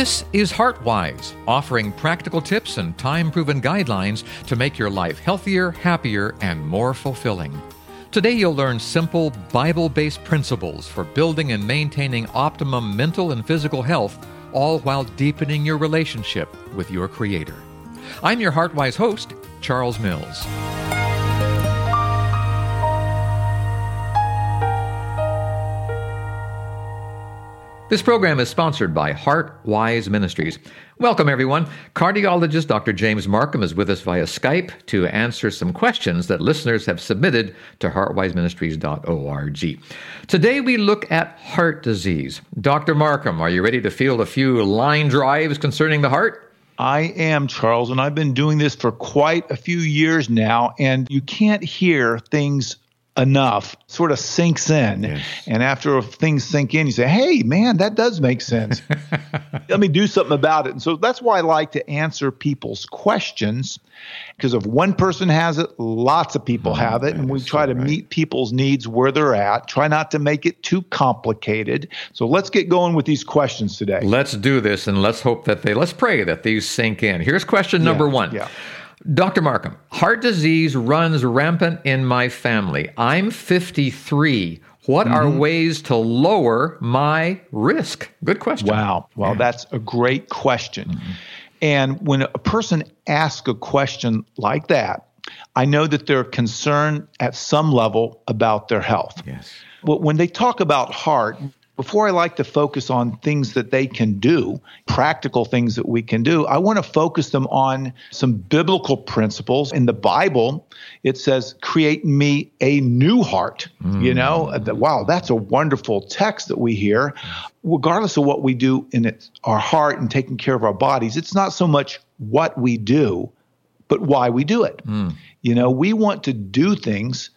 This is HeartWise, offering practical tips and time proven guidelines to make your life healthier, happier, and more fulfilling. Today, you'll learn simple Bible based principles for building and maintaining optimum mental and physical health, all while deepening your relationship with your Creator. I'm your HeartWise host, Charles Mills. This program is sponsored by HeartWise Ministries. Welcome, everyone. Cardiologist Dr. James Marcum is with us via Skype to answer some questions that listeners have submitted to heartwiseministries.org. Today, we look at heart disease. Dr. Marcum, are you ready to field a few line drives concerning the heart? I am, Charles, and I've been doing this for quite a few years now, and you can't hear things enough sort of sinks in. Yes. And after things sink in, you say, hey, man, that does make sense. Let me do something about it. And so that's why I like to answer people's questions because if one person has it, lots of people oh, have it. And we try so to right. meet people's needs where they're at, try not to make it too complicated. So let's get going with these questions today. Let's do this and let's hope that they, let's pray that these sink in. Here's question number yeah, one. Yeah. Dr. Marcum, heart disease runs rampant in my family. I'm 53. What mm-hmm. are ways to lower my risk? Good question. Wow. Well, yeah. that's a great question. Mm-hmm. And when a person asks a question like that, I know that they're concerned at some level about their health. Yes. When they talk about heart, before I like to focus on things that they can do, practical things that we can do, I want to focus them on some biblical principles. In the Bible, it says, create me a new heart. Mm. You know, wow, that's a wonderful text that we hear. Regardless of what we do in our heart and taking care of our bodies, it's not so much what we do, but why we do it. Mm. You know, we want to do things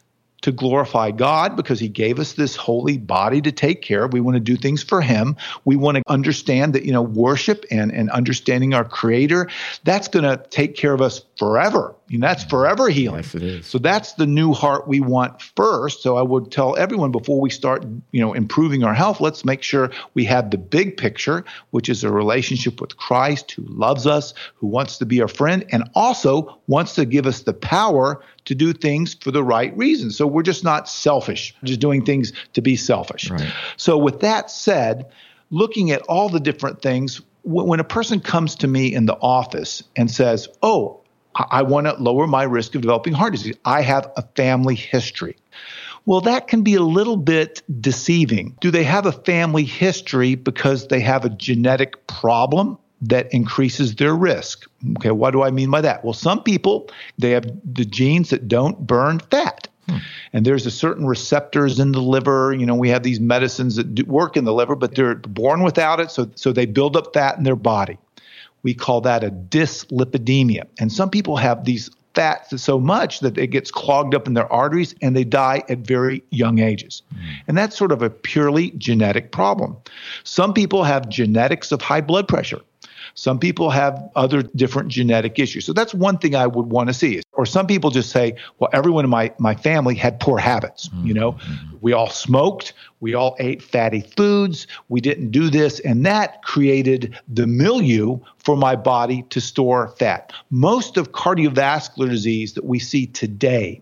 to glorify God because He gave us this holy body to take care of. We want to do things for Him. We want to understand that, you know, worship and, and understanding our Creator, that's going to take care of us forever. You know, that's forever healing. Yes, it is. So that's the new heart we want first. So I would tell everyone before we start, you know, improving our health, let's make sure we have the big picture, which is a relationship with Christ who loves us, who wants to be our friend, and also wants to give us the power to do things for the right reasons. So we're just not selfish, just doing things to be selfish. Right. So with that said, looking at all the different things, when a person comes to me in the office and says, "Oh, I want to lower my risk of developing heart disease. I have a family history." Well, that can be a little bit deceiving. Do they have a family history because they have a genetic problem? that increases their risk. Okay, what do I mean by that? Well, some people they have the genes that don't burn fat. Hmm. And there's a certain receptors in the liver. You know, we have these medicines that do work in the liver, but they're born without it, so so they build up fat in their body. We call that a dyslipidemia. And some people have these fats so much that it gets clogged up in their arteries and they die at very young ages. Mm. And that's sort of a purely genetic problem. Some people have genetics of high blood pressure. Some people have other different genetic issues. So that's one thing I would want to see. Or some people just say, well, everyone in my, my family had poor habits. Mm-hmm. You know, we all smoked, we all ate fatty foods, we didn't do this. And that created the milieu for my body to store fat. Most of cardiovascular disease that we see today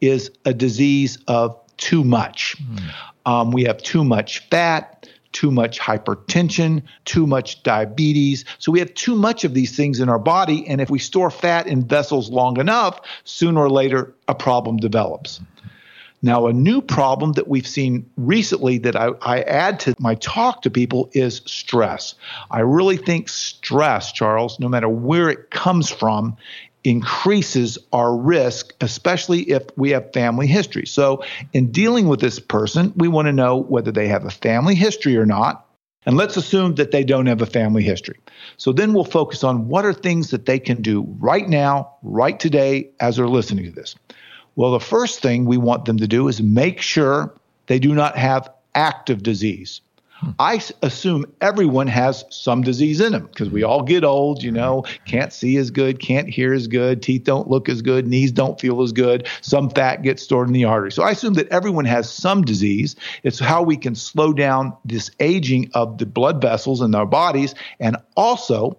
is a disease of too much. Mm. Um, we have too much fat too much hypertension, too much diabetes. So we have too much of these things in our body. And if we store fat in vessels long enough, sooner or later, a problem develops. Now, a new problem that we've seen recently that I, I, add to my talk to people is stress. I really think stress, Charles, no matter where it comes from, increases our risk, especially if we have family history. So, in dealing with this person, we want to know whether they have a family history or not. And let's assume that they don't have a family history. So then we'll focus on what are things that they can do right now, right today, as they're listening to this. Well, the first thing we want them to do is make sure they do not have active disease. I assume everyone has some disease in them because we all get old, you know, can't see as good, can't hear as good, teeth don't look as good, knees don't feel as good, some fat gets stored in the artery. So I assume that everyone has some disease. It's how we can slow down this aging of the blood vessels in our bodies. And also,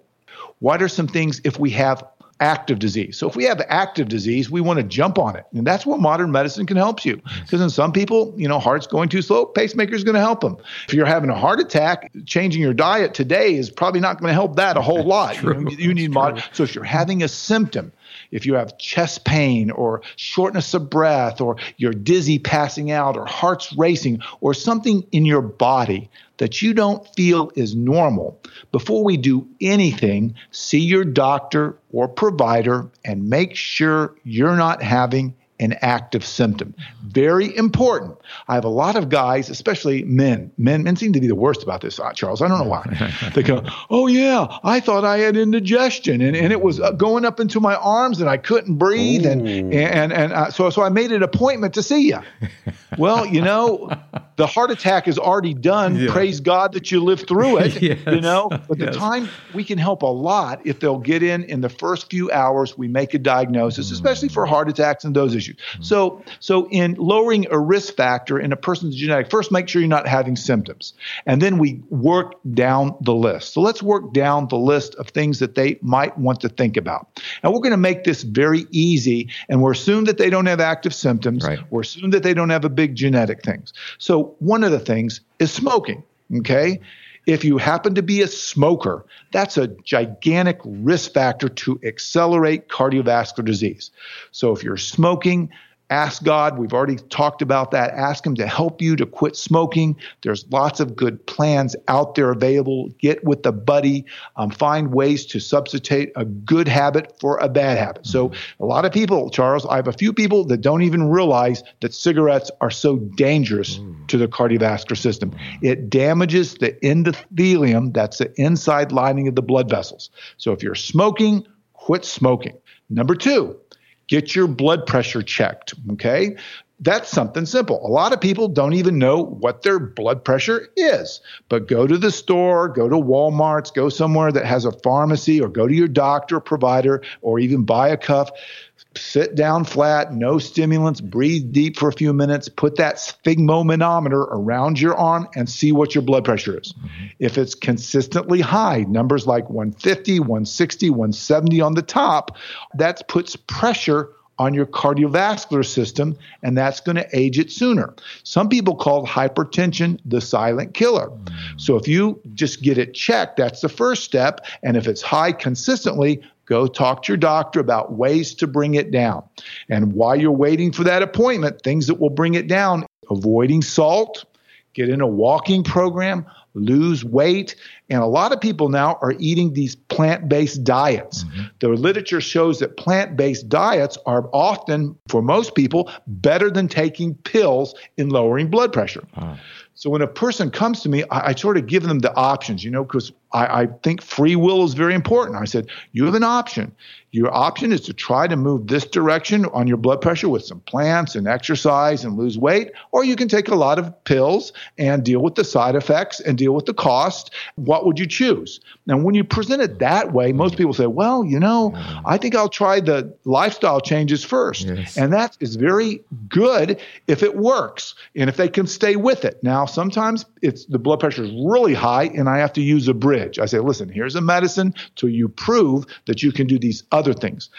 what are some things if we have active disease. So if we have active disease, we want to jump on it. And that's where modern medicine can help you. Because in some people, you know, heart's going too slow, pacemaker is going to help them. If you're having a heart attack, changing your diet today is probably not going to help that a whole lot. You, know, you, need mod- So if you're having a symptom, if you have chest pain or shortness of breath or you're dizzy passing out or heart's racing or something in your body that you don't feel is normal, before we do anything, see your doctor or provider and make sure you're not having an active symptom. Very important. I have a lot of guys, especially men. Men, men seem to be the worst about this, uh, Charles. I don't know why. they go, "Oh yeah, I thought I had indigestion, and, and it was uh, going up into my arms, and I couldn't breathe, Ooh. and and and uh, so so I made an appointment to see you." well, you know, the heart attack is already done. Yeah. Praise God that you lived through it. yes. You know, but yes. the time we can help a lot if they'll get in in the first few hours. We make a diagnosis, mm. especially for heart attacks and those issues. Mm-hmm. So, so in lowering a risk factor in a person's genetic, first make sure you're not having symptoms, and then we work down the list. So let's work down the list of things that they might want to think about. And we're going to make this very easy, and we're assume that they don't have active symptoms. Right. We're assume that they don't have a big genetic things. So one of the things is smoking. Okay. If you happen to be a smoker, that's a gigantic risk factor to accelerate cardiovascular disease. So if you're smoking, Ask God. We've already talked about that. Ask Him to help you to quit smoking. There's lots of good plans out there available. Get with a buddy. Um, find ways to substitute a good habit for a bad habit. So, a lot of people, Charles, I have a few people that don't even realize that cigarettes are so dangerous to the cardiovascular system. It damages the endothelium, that's the inside lining of the blood vessels. So, if you're smoking, quit smoking. Number two, get your blood pressure checked. Okay. That's something simple. A lot of people don't even know what their blood pressure is, but go to the store, go to Walmart's, go somewhere that has a pharmacy, or go to your doctor, provider, or even buy a cuff sit down flat, no stimulants, breathe deep for a few minutes, put that sphygmomanometer around your arm and see what your blood pressure is. Mm-hmm. If it's consistently high, numbers like 150, 160, 170 on the top, that puts pressure on your cardiovascular system, and that's going to age it sooner. Some people call hypertension the silent killer. Mm. So if you just get it checked, that's the first step. And if it's high consistently, Go talk to your doctor about ways to bring it down. And while you're waiting for that appointment, things that will bring it down avoiding salt, get in a walking program, lose weight. And a lot of people now are eating these plant based diets. Mm-hmm. The literature shows that plant based diets are often, for most people, better than taking pills in lowering blood pressure. So when a person comes to me, I, I, sort of give them the options, you know, because I, I, think free will is very important. I said, you have an option. Your option is to try to move this direction on your blood pressure with some plants and exercise and lose weight, or you can take a lot of pills and deal with the side effects and deal with the cost. What would you choose? Now, when you present it that way, most people say, well, you know, I think I'll try the lifestyle changes first. Yes. And that is very good if it works and if they can stay with it. Now, sometimes it's the blood pressure is really high and I have to use a bridge. I say, listen, here's a medicine till you prove that you can do these other things.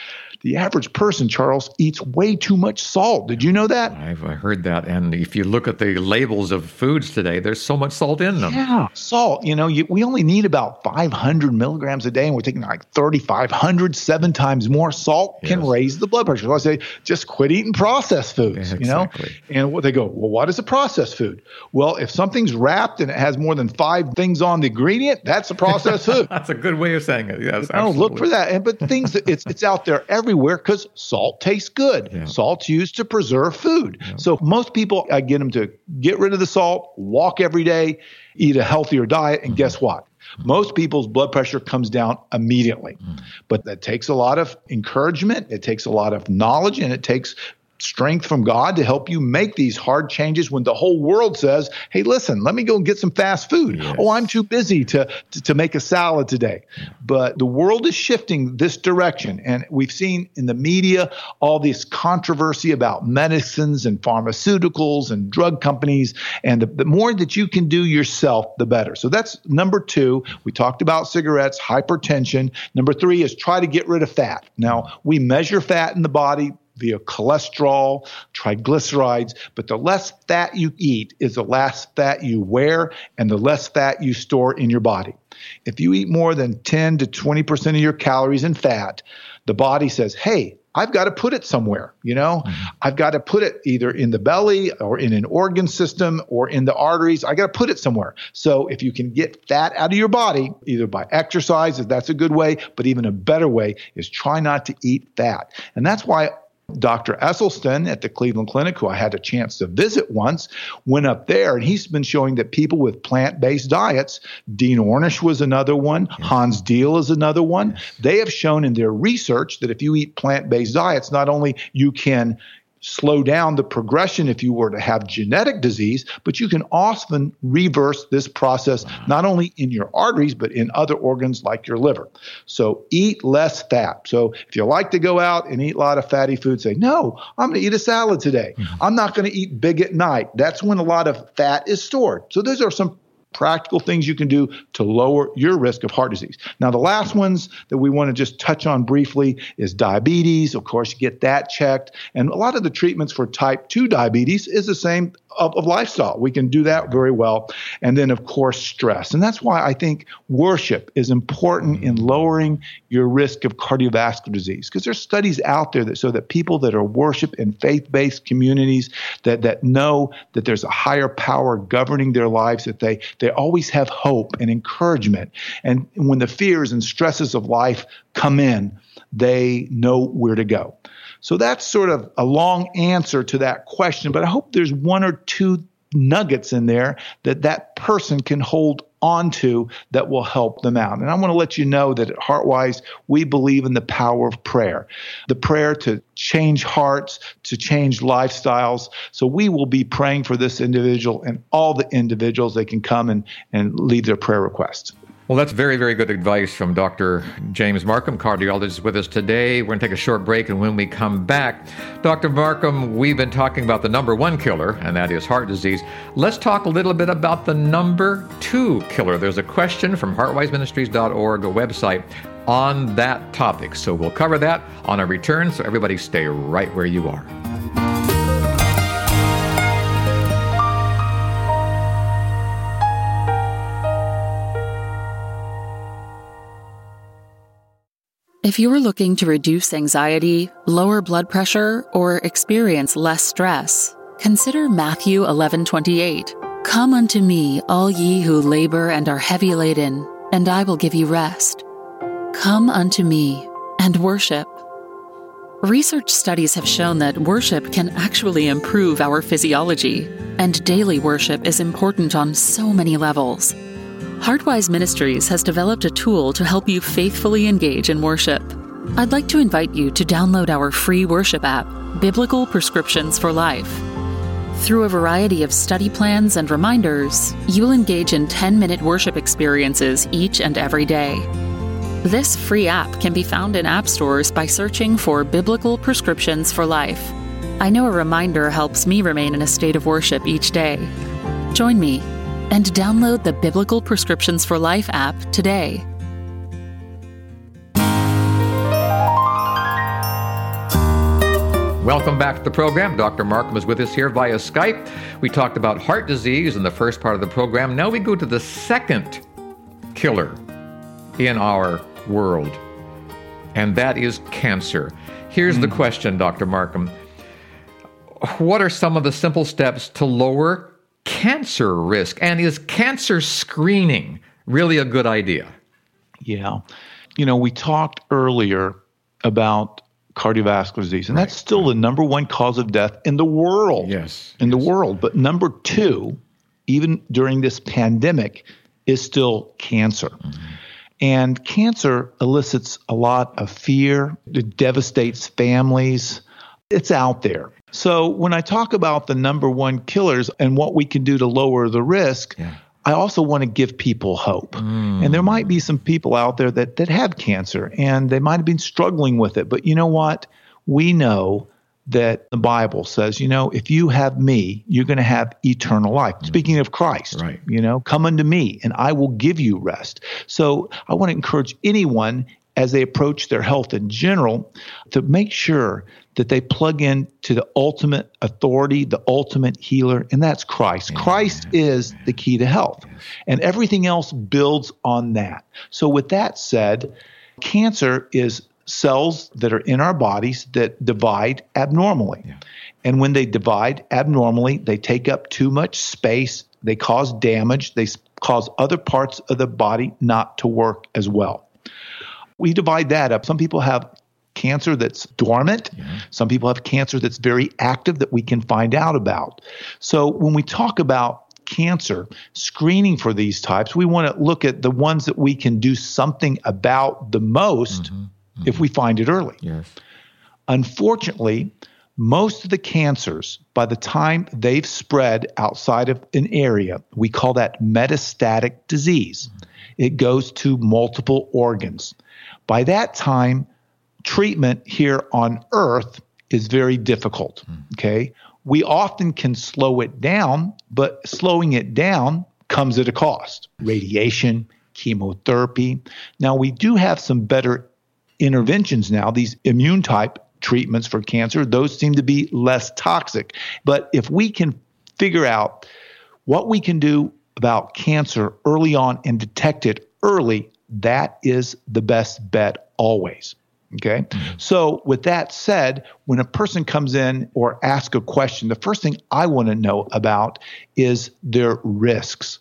The average person, Charles, eats way too much salt. Did you know that? I've heard that. And if you look at the labels of foods today, there's so much salt in them. Yeah, salt. You know, you, we only need about 500 milligrams a day, and we're taking like 3,500, seven times more. Salt yes. can raise the blood pressure. So I say, just quit eating processed foods, exactly. you know? And what they go, well, what is a processed food? Well, if something's wrapped and it has more than five things on the ingredient, that's a processed food. that's a good way of saying it. Yes, look for that. And, but things, it's, it's out there everywhere because salt tastes good. Yeah. Salt's used to preserve food. Yeah. So most people, I get them to get rid of the salt, walk every day, eat a healthier diet, and mm-hmm. guess what? Most people's blood pressure comes down immediately, mm-hmm. but that takes a lot of encouragement. It takes a lot of knowledge and it takes strength from God to help you make these hard changes when the whole world says, hey, listen, let me go and get some fast food. Yes. Oh, I'm too busy to, to, to, make a salad today. But the world is shifting this direction. And we've seen in the media all this controversy about medicines and pharmaceuticals and drug companies. And the, the more that you can do yourself, the better. So that's number two. We talked about cigarettes, hypertension. Number three is try to get rid of fat. Now, we measure fat in the body via cholesterol, triglycerides. But the less fat you eat is the less fat you wear and the less fat you store in your body. If you eat more than 10 to 20% of your calories in fat, the body says, hey, I've got to put it somewhere, you know? Mm-hmm. I've got to put it either in the belly or in an organ system or in the arteries. I got to put it somewhere. So if you can get fat out of your body, either by exercise, that's a good way, but even a better way is try not to eat fat. And that's why Dr. Esselstyn at the Cleveland Clinic, who I had a chance to visit once, went up there and he's been showing that people with plant based diets, Dean Ornish was another one, yes. Hans Diehl is another one. Yes. They have shown in their research that if you eat plant based diets, not only you can slow down the progression if you were to have genetic disease, but you can often reverse this process not only in your arteries, but in other organs like your liver. So eat less fat. So if you like to go out and eat a lot of fatty food, say, no, I'm going to eat a salad today. Mm-hmm. I'm not going to eat big at night. That's when a lot of fat is stored. So those are some practical things you can do to lower your risk of heart disease. Now, the last ones that we want to just touch on briefly is diabetes. Of course, you get that checked. And a lot of the treatments for type 2 diabetes is the same of, of lifestyle. We can do that very well. And then, of course, stress. And that's why I think worship is important in lowering your risk of cardiovascular disease because there's studies out there that show that people that are worship in faith-based communities that, that know that there's a higher power governing their lives, that they, they always have hope and encouragement. And when the fears and stresses of life come in, they know where to go. So that's sort of a long answer to that question, but I hope there's one or two nuggets in there that that person can hold onto that will help them out. And I want to let you know that at Heartwise, we believe in the power of prayer, the prayer to change hearts, to change lifestyles. So we will be praying for this individual and all the individuals. They can come and, and leave their prayer requests. Well, that's very, very good advice from Dr. James Marcum, cardiologist, with us today. We're going to take a short break, and when we come back, Dr. Marcum, we've been talking about the number one killer, and that is heart disease. Let's talk a little bit about the number two killer. There's a question from heartwiseministries.org, a website, on that topic. So we'll cover that on our return, so everybody stay right where you are. If you're looking to reduce anxiety, lower blood pressure, or experience less stress, consider Matthew 11:28. Come unto me, all ye who labor and are heavy laden, and I will give you rest. Come unto me and worship. Research studies have shown that worship can actually improve our physiology, and daily worship is important on so many levels. Heartwise Ministries has developed a tool to help you faithfully engage in worship. I'd like to invite you to download our free worship app, Biblical Prescriptions for Life. Through a variety of study plans and reminders, you will engage in 10 minute worship experiences each and every day. This free app can be found in app stores by searching for Biblical Prescriptions for Life. I know a reminder helps me remain in a state of worship each day. Join me and download the Biblical Prescriptions for Life app today. Welcome back to the program. Dr. Marcum is with us here via Skype. We talked about heart disease in the first part of the program. Now we go to the second killer in our world, and that is cancer. Here's mm. the question, Dr. Marcum What are some of the simple steps to lower cancer risk? And is cancer screening really a good idea? Yeah. You know, we talked earlier about cardiovascular disease, and right. that's still the number one cause of death in the world. Yes. In yes. the world. But number two, even during this pandemic, is still cancer. Mm-hmm. And cancer elicits a lot of fear, it devastates families. It's out there. So when I talk about the number one killers and what we can do to lower the risk, yeah. I also want to give people hope. Mm. And there might be some people out there that, that have cancer and they might have been struggling with it. But you know what? We know that the Bible says, you know, if you have me, you're going to have eternal life. Mm. Speaking of Christ, right. you know, come unto me and I will give you rest. So I want to encourage anyone as they approach their health in general to make sure that they plug in to the ultimate authority, the ultimate healer, and that's Christ. Christ is the key to health, and everything else builds on that. So, with that said, cancer is cells that are in our bodies that divide abnormally. Yeah. And when they divide abnormally, they take up too much space, they cause damage, they cause other parts of the body not to work as well. We divide that up. Some people have cancer that's dormant. Some people have cancer that's very active that we can find out about. So when we talk about cancer, screening for these types, we want to look at the ones that we can do something about the most mm-hmm. Mm-hmm. if we find it early. Yes. Unfortunately, most of the cancers, by the time they've spread outside of an area, we call that metastatic disease. It goes to multiple organs. By that time, treatment here on earth is very difficult. Hmm. Okay. We often can slow it down, but slowing it down comes at a cost radiation, chemotherapy. Now, we do have some better interventions now, these immune type treatments for cancer, those seem to be less toxic. But if we can figure out what we can do about cancer early on and detect it early, that is the best bet always. Okay. Mm-hmm. So, with that said, when a person comes in or asks a question, the first thing I want to know about is their risks.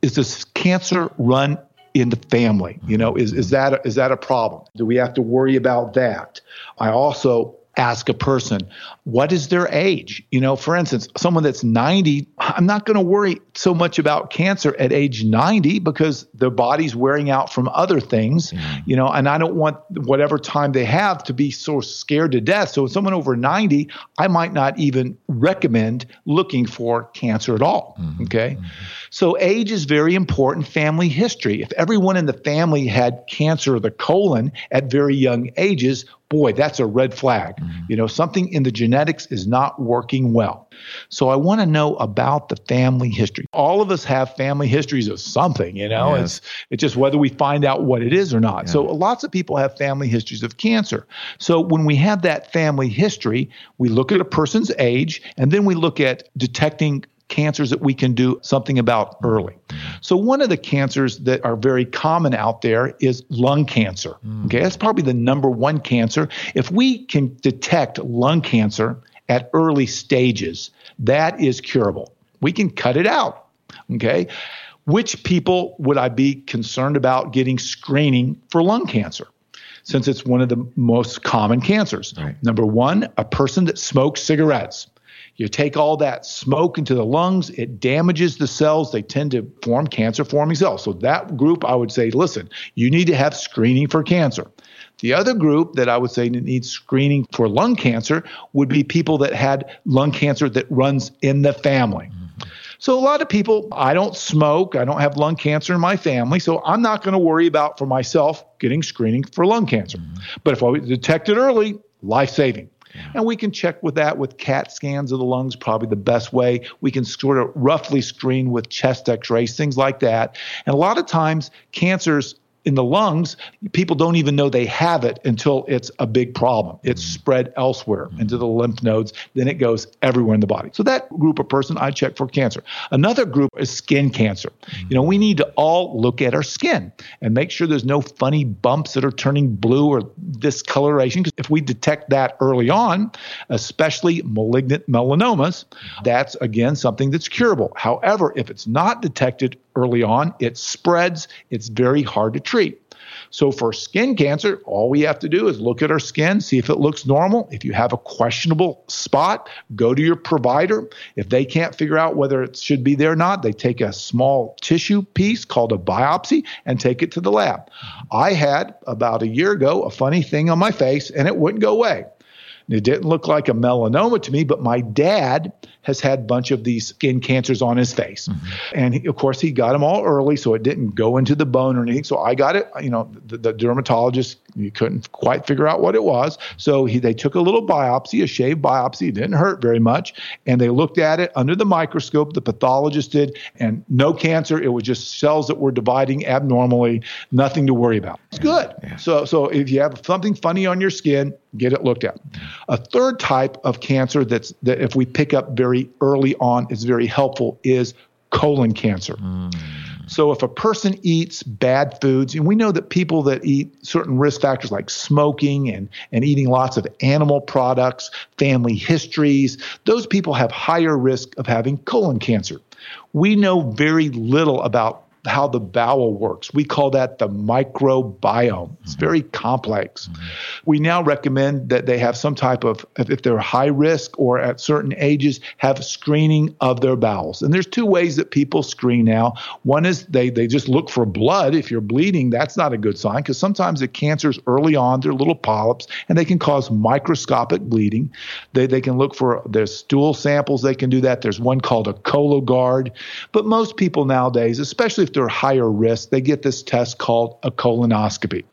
Is this cancer run in the family? You know, is, is mm-hmm. that a, is that a problem? Do we have to worry about that? I also ask a person, what is their age? You know, for instance, someone that's 90, I'm not going to worry so much about cancer at age 90 because their body's wearing out from other things, mm. you know, and I don't want whatever time they have to be so scared to death. So, someone over 90, I might not even recommend looking for cancer at all. Mm-hmm. Okay. Mm-hmm. So, age is very important. Family history. If everyone in the family had cancer of the colon at very young ages, boy, that's a red flag. Mm-hmm. You know, something in the genetics is not working well. So I want to know about the family history. All of us have family histories of something, you know, yes. it's, it's just whether we find out what it is or not. Yeah. So lots of people have family histories of cancer. So when we have that family history, we look at a person's age and then we look at detecting cancers that we can do something about early. So one of the cancers that are very common out there is lung cancer. Mm. Okay, that's probably the number one cancer. If we can detect lung cancer at early stages, that is curable. We can cut it out. Okay? Which people would I be concerned about getting screening for lung cancer? Since it's one of the most common cancers. Right. Number one, a person that smokes cigarettes. You take all that smoke into the lungs, it damages the cells. They tend to form cancer forming cells. So, that group, I would say, listen, you need to have screening for cancer. The other group that I would say needs screening for lung cancer would be people that had lung cancer that runs in the family. So a lot of people, I don't smoke, I don't have lung cancer in my family, so I'm not going to worry about for myself getting screening for lung cancer. Mm-hmm. But if I detect it early, life saving. And we can check with that with CAT scans of the lungs, probably the best way. We can sort of roughly screen with chest x rays, things like that. And a lot of times, cancers in the lungs, people don't even know they have it until it's a big problem. It's mm-hmm. spread elsewhere mm-hmm. into the lymph nodes, then it goes everywhere in the body. So that group of person I check for cancer. Another group is skin cancer. Mm-hmm. You know, we need to all look at our skin and make sure there's no funny bumps that are turning blue or discoloration because if we detect that early on, especially malignant melanomas, that's again something that's curable. However, if it's not detected early on, it spreads, it's very hard to treat. So for skin cancer, all we have to do is look at our skin, see if it looks normal. If you have a questionable spot, go to your provider. If they can't figure out whether it should be there or not, they take a small tissue piece called a biopsy and take it to the lab. I had about a year ago a funny thing on my face and it wouldn't go away. It didn't look like a melanoma to me, but my dad has had a bunch of these skin cancers on his face. Mm-hmm. And he, of course, he got them all early, so it didn't go into the bone or anything. So I got it, you know, the, the dermatologist, you couldn't quite figure out what it was. So he, they took a little biopsy, a shaved biopsy. It didn't hurt very much. And they looked at it under the microscope, the pathologist did, and no cancer. It was just cells that were dividing abnormally, nothing to worry about. It's good. Yeah. So, so if you have something funny on your skin, get it looked at. A third type of cancer that's that if we pick up very early on is very helpful is colon cancer. Mm. So if a person eats bad foods, and we know that people that eat certain risk factors like smoking and, and eating lots of animal products, family histories, those people have higher risk of having colon cancer. We know very little about how the bowel works. We call that the microbiome. It's mm-hmm. very complex. Mm-hmm. We now recommend that they have some type of, if they're high risk or at certain ages, have screening of their bowels. And there's two ways that people screen now. One is they, they just look for blood. If you're bleeding, that's not a good sign because sometimes the cancers early on, they're little polyps and they can cause microscopic bleeding. They, they can look for, there's stool samples, they can do that. There's one called a Cologuard. But most people nowadays, especially they're higher risk, they get this test called a colonoscopy.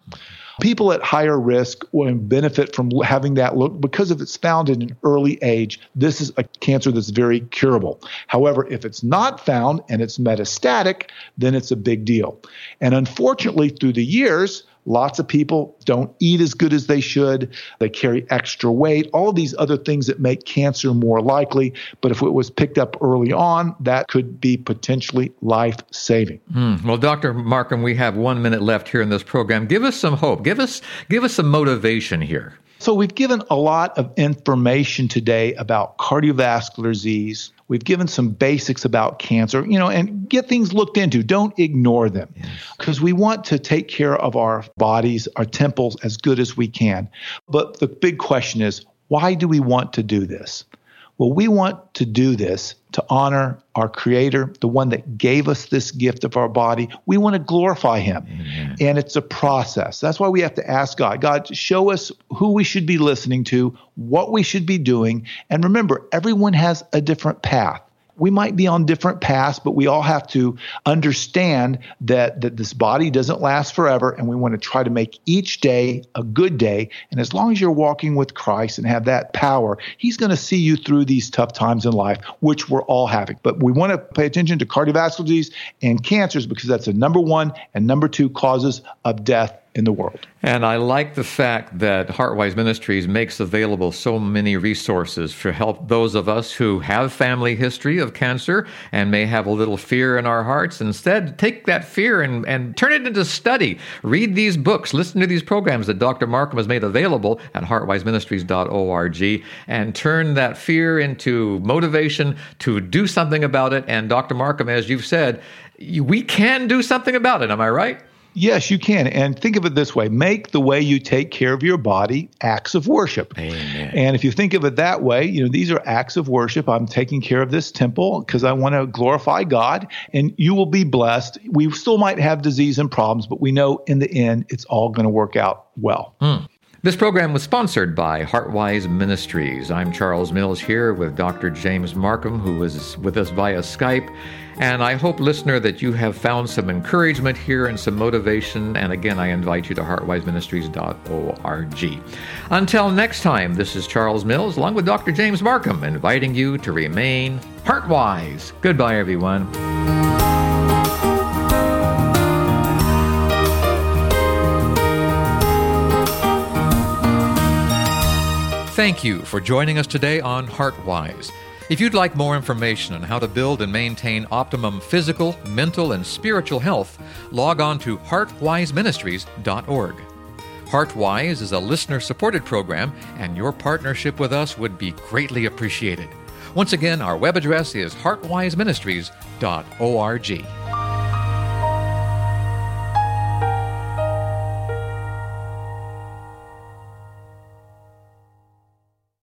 People at higher risk will benefit from having that look because if it's found in an early age, this is a cancer that's very curable. However, if it's not found and it's metastatic, then it's a big deal. And unfortunately, through the years, Lots of people don't eat as good as they should. They carry extra weight, all these other things that make cancer more likely. But if it was picked up early on, that could be potentially life saving. Mm. Well, Dr. Marcum, we have one minute left here in this program. Give us some hope. Give us, give us some motivation here. So, we've given a lot of information today about cardiovascular disease, We've given some basics about cancer, you know, and get things looked into. Don't ignore them because yes. we want to take care of our bodies, our temples as good as we can. But the big question is, why do we want to do this? Well, we want to do this to honor our Creator, the one that gave us this gift of our body. We want to glorify Him. Amen. And it's a process. That's why we have to ask God God, show us who we should be listening to, what we should be doing. And remember, everyone has a different path we might be on different paths, but we all have to understand that, that this body doesn't last forever, and we want to try to make each day a good day. And as long as you're walking with Christ and have that power, He's going to see you through these tough times in life, which we're all having. But we want to pay attention to cardiovascular disease and cancers because that's the number one and number two causes of death in the world. And I like the fact that Heartwise Ministries makes available so many resources to help those of us who have family history of cancer and may have a little fear in our hearts. Instead, take that fear and, and turn it into study. Read these books, listen to these programs that Dr. Marcum has made available at heartwiseministries.org and turn that fear into motivation to do something about it. And Dr. Marcum, as you've said, we can do something about it. Am I right? Yes, you can. And think of it this way make the way you take care of your body acts of worship. Amen. And if you think of it that way, you know, these are acts of worship. I'm taking care of this temple because I want to glorify God, and you will be blessed. We still might have disease and problems, but we know in the end it's all going to work out well. Mm. This program was sponsored by Heartwise Ministries. I'm Charles Mills here with Dr. James Marcum, who is with us via Skype. And I hope, listener, that you have found some encouragement here and some motivation. And again, I invite you to heartwiseministries.org. Until next time, this is Charles Mills, along with Dr. James Marcum, inviting you to remain heartwise. Goodbye, everyone. Thank you for joining us today on Heartwise. If you'd like more information on how to build and maintain optimum physical, mental, and spiritual health, log on to heartwiseministries.org. Heartwise is a listener supported program, and your partnership with us would be greatly appreciated. Once again, our web address is heartwiseministries.org.